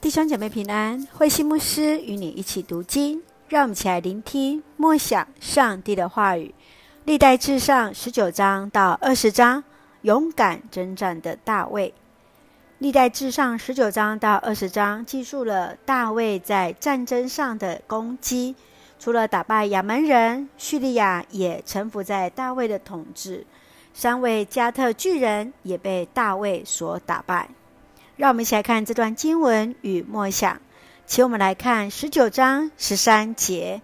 弟兄姐妹平安，慧馨牧师与你一起读经，让我们一起来聆听默想上帝的话语。历代志上十九章到二十章，勇敢征战的大卫。历代志上十九章到二十章记述了大卫在战争上的攻击。除了打败亚扪人，叙利亚也臣服在大卫的统治。三位加特巨人也被大卫所打败。让我们一起来看这段经文与默想，请我们来看十九章十三节：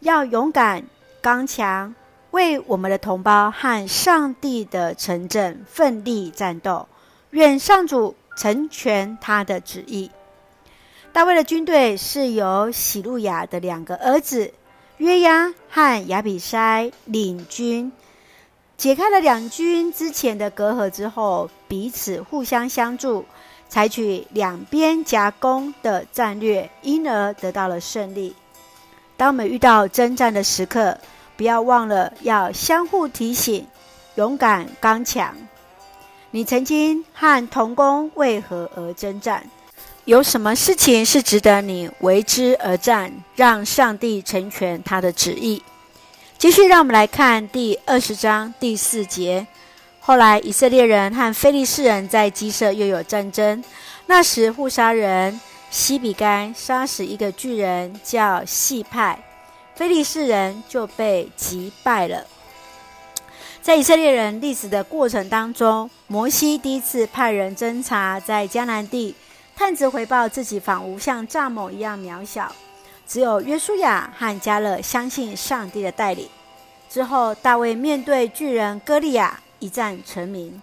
要勇敢刚强，为我们的同胞和上帝的城镇奋力战斗。愿上主成全他的旨意。大卫的军队是由洗鲁雅的两个儿子约押和亚比筛领军，解开了两军之前的隔阂之后，彼此互相相助。采取两边夹攻的战略，因而得到了胜利。当我们遇到征战的时刻，不要忘了要相互提醒，勇敢刚强。你曾经和同工为何而征战？有什么事情是值得你为之而战，让上帝成全他的旨意？继续，让我们来看第二十章第四节。后来，以色列人和非利士人在基色又有战争。那时，户沙人西比该杀死一个巨人，叫细派，非利士人就被击败了。在以色列人历史的过程当中，摩西第一次派人侦察在迦南地，探子回报自己仿佛像蚱蜢一样渺小，只有约书亚和迦勒相信上帝的带领。之后，大卫面对巨人歌利亚。一战成名。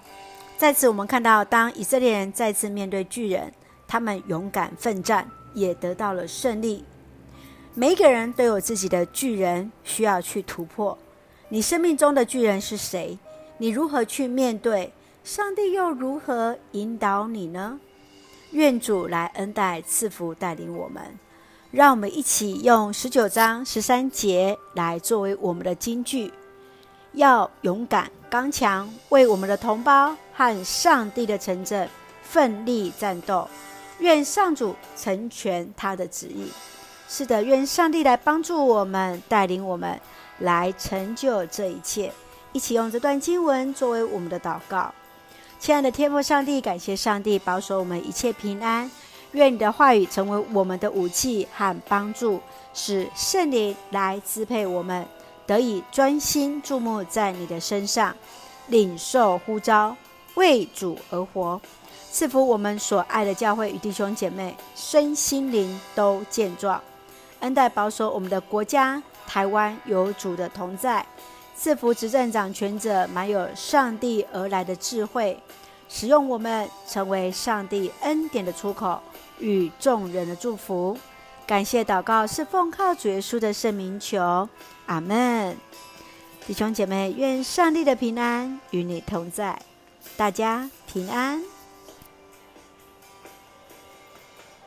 在此，我们看到，当以色列人再次面对巨人，他们勇敢奋战，也得到了胜利。每一个人都有自己的巨人需要去突破。你生命中的巨人是谁？你如何去面对？上帝又如何引导你呢？愿主来恩待赐福带领我们。让我们一起用十九章十三节来作为我们的金句。要勇敢刚强，为我们的同胞和上帝的城镇奋力战斗。愿上主成全他的旨意。是的，愿上帝来帮助我们，带领我们来成就这一切。一起用这段经文作为我们的祷告。亲爱的天父上帝，感谢上帝保守我们一切平安。愿你的话语成为我们的武器和帮助，使圣灵来支配我们。得以专心注目在你的身上，领受呼召，为主而活，赐福我们所爱的教会与弟兄姐妹身心灵都健壮，恩待保守我们的国家台湾有主的同在，赐福执政掌权者满有上帝而来的智慧，使用我们成为上帝恩典的出口与众人的祝福。感谢祷告是奉靠主耶稣的圣名求。阿门，弟兄姐妹，愿上帝的平安与你同在，大家平安。